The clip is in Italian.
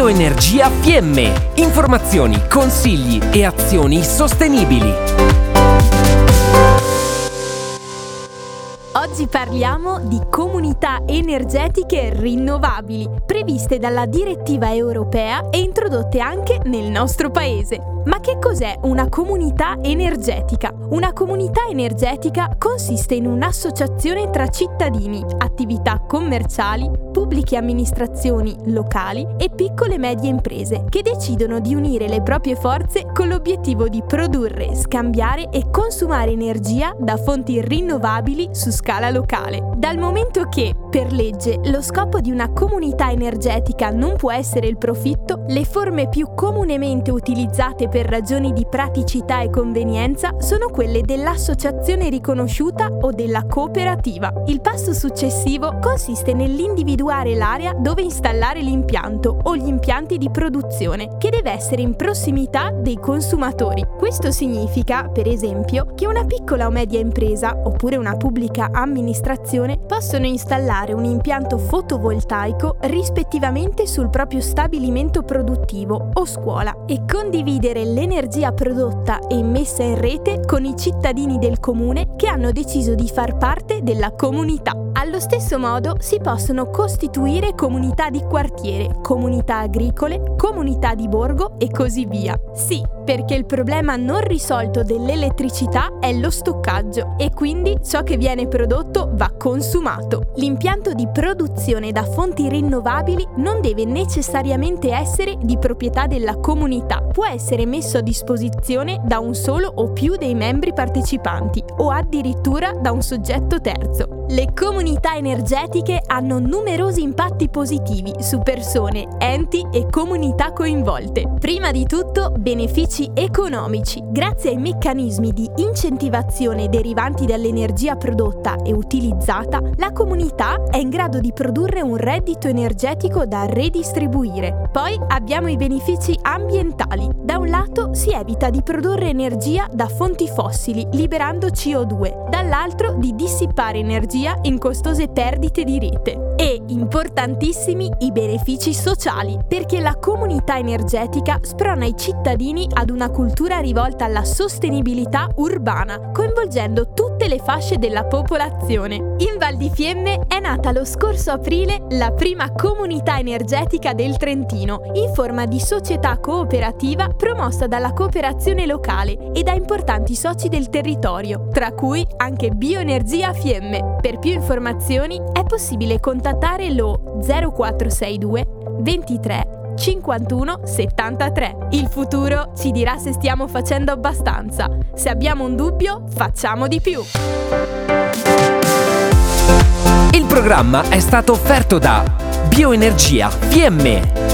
Bioenergia Fiemme. Informazioni, consigli e azioni sostenibili. Oggi parliamo di comunità energetiche rinnovabili, previste dalla direttiva europea e introdotte anche nel nostro paese. Ma che cos'è una comunità energetica? Una comunità energetica consiste in un'associazione tra cittadini, attività commerciali, pubbliche amministrazioni locali e piccole e medie imprese che decidono di unire le proprie forze con l'obiettivo di produrre, scambiare e consumare energia da fonti rinnovabili su scala locale. Dal momento che, per legge, lo scopo di una comunità energetica non può essere il profitto, le forme più comunemente utilizzate per ragioni di praticità e convenienza sono quelle dell'associazione riconosciuta o della cooperativa. Il passo successivo consiste nell'individuare l'area dove installare l'impianto o gli impianti di produzione, che deve essere in prossimità dei consumatori. Questo significa, per esempio, che una piccola o media impresa oppure una pubblica amministrazione possono installare un impianto fotovoltaico rispettivamente sul proprio stabilimento produttivo o scuola e condividere l'energia prodotta e messa in rete con i cittadini del comune che hanno deciso di far parte della comunità. Allo stesso modo si possono costituire comunità di quartiere, comunità agricole, comunità di borgo e così via. Sì, perché il problema non risolto dell'elettricità è lo stoccaggio e quindi ciò che viene prodotto va consumato. L'impianto di produzione da fonti rinnovabili non deve necessariamente essere di proprietà della comunità, può essere messo a disposizione da un solo o più dei membri partecipanti o addirittura da un soggetto terzo. Le comunità energetiche hanno numerosi impatti positivi su persone, enti e comunità coinvolte. Prima di tutto, benefici economici. Grazie ai meccanismi di incentivazione derivanti dall'energia prodotta e utilizzata, la comunità è in grado di produrre un reddito energetico da redistribuire. Poi abbiamo i benefici ambientali. Da un lato si evita di produrre energia da fonti fossili, liberando CO2, dall'altro di dissipare energia in costose perdite di rete. E, importantissimi, i benefici sociali, perché la comunità energetica sprona i cittadini ad una cultura rivolta alla sostenibilità urbana, coinvolgendo tutte le fasce della popolazione. In Val di Fiemme è nata lo scorso aprile la prima comunità energetica del Trentino, in forma di società cooperativa promossa dalla cooperazione locale e da importanti soci del territorio, tra cui anche Bioenergia Fiemme. Per più informazioni è possibile contattare lo 0462 23 51 73. Il futuro ci dirà se stiamo facendo abbastanza. Se abbiamo un dubbio, facciamo di più. Il programma è stato offerto da Bioenergia Fiemme